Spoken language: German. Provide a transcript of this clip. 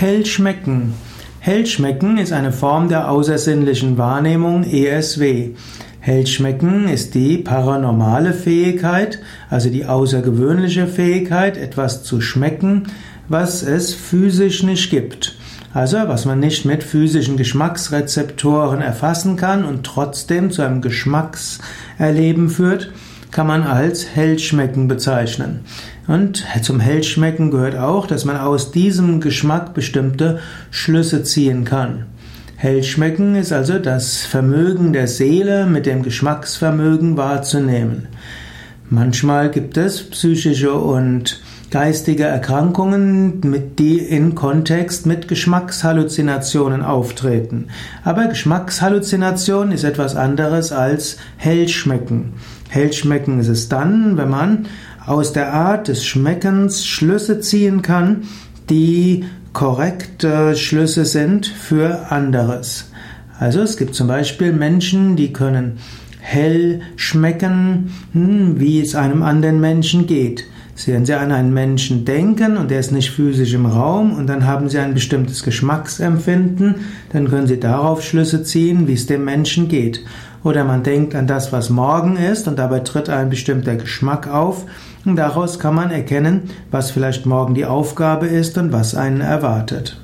Hell schmecken. Hell schmecken ist eine Form der außersinnlichen Wahrnehmung ESW. Hell schmecken ist die paranormale Fähigkeit, also die außergewöhnliche Fähigkeit, etwas zu schmecken, was es physisch nicht gibt. Also was man nicht mit physischen Geschmacksrezeptoren erfassen kann und trotzdem zu einem Geschmackserleben führt, kann man als Hellschmecken bezeichnen. Und zum Hellschmecken gehört auch, dass man aus diesem Geschmack bestimmte Schlüsse ziehen kann. Hellschmecken ist also das Vermögen der Seele mit dem Geschmacksvermögen wahrzunehmen. Manchmal gibt es psychische und geistige Erkrankungen, die in Kontext mit Geschmackshalluzinationen auftreten. Aber Geschmackshalluzination ist etwas anderes als Hellschmecken. Hellschmecken ist es dann, wenn man aus der Art des Schmeckens Schlüsse ziehen kann, die korrekte Schlüsse sind für anderes. Also es gibt zum Beispiel Menschen, die können hell schmecken, hm, wie es einem anderen Menschen geht. Wenn Sie an einen Menschen denken und der ist nicht physisch im Raum und dann haben Sie ein bestimmtes Geschmacksempfinden, dann können Sie darauf Schlüsse ziehen, wie es dem Menschen geht. Oder man denkt an das, was morgen ist und dabei tritt ein bestimmter Geschmack auf und daraus kann man erkennen, was vielleicht morgen die Aufgabe ist und was einen erwartet.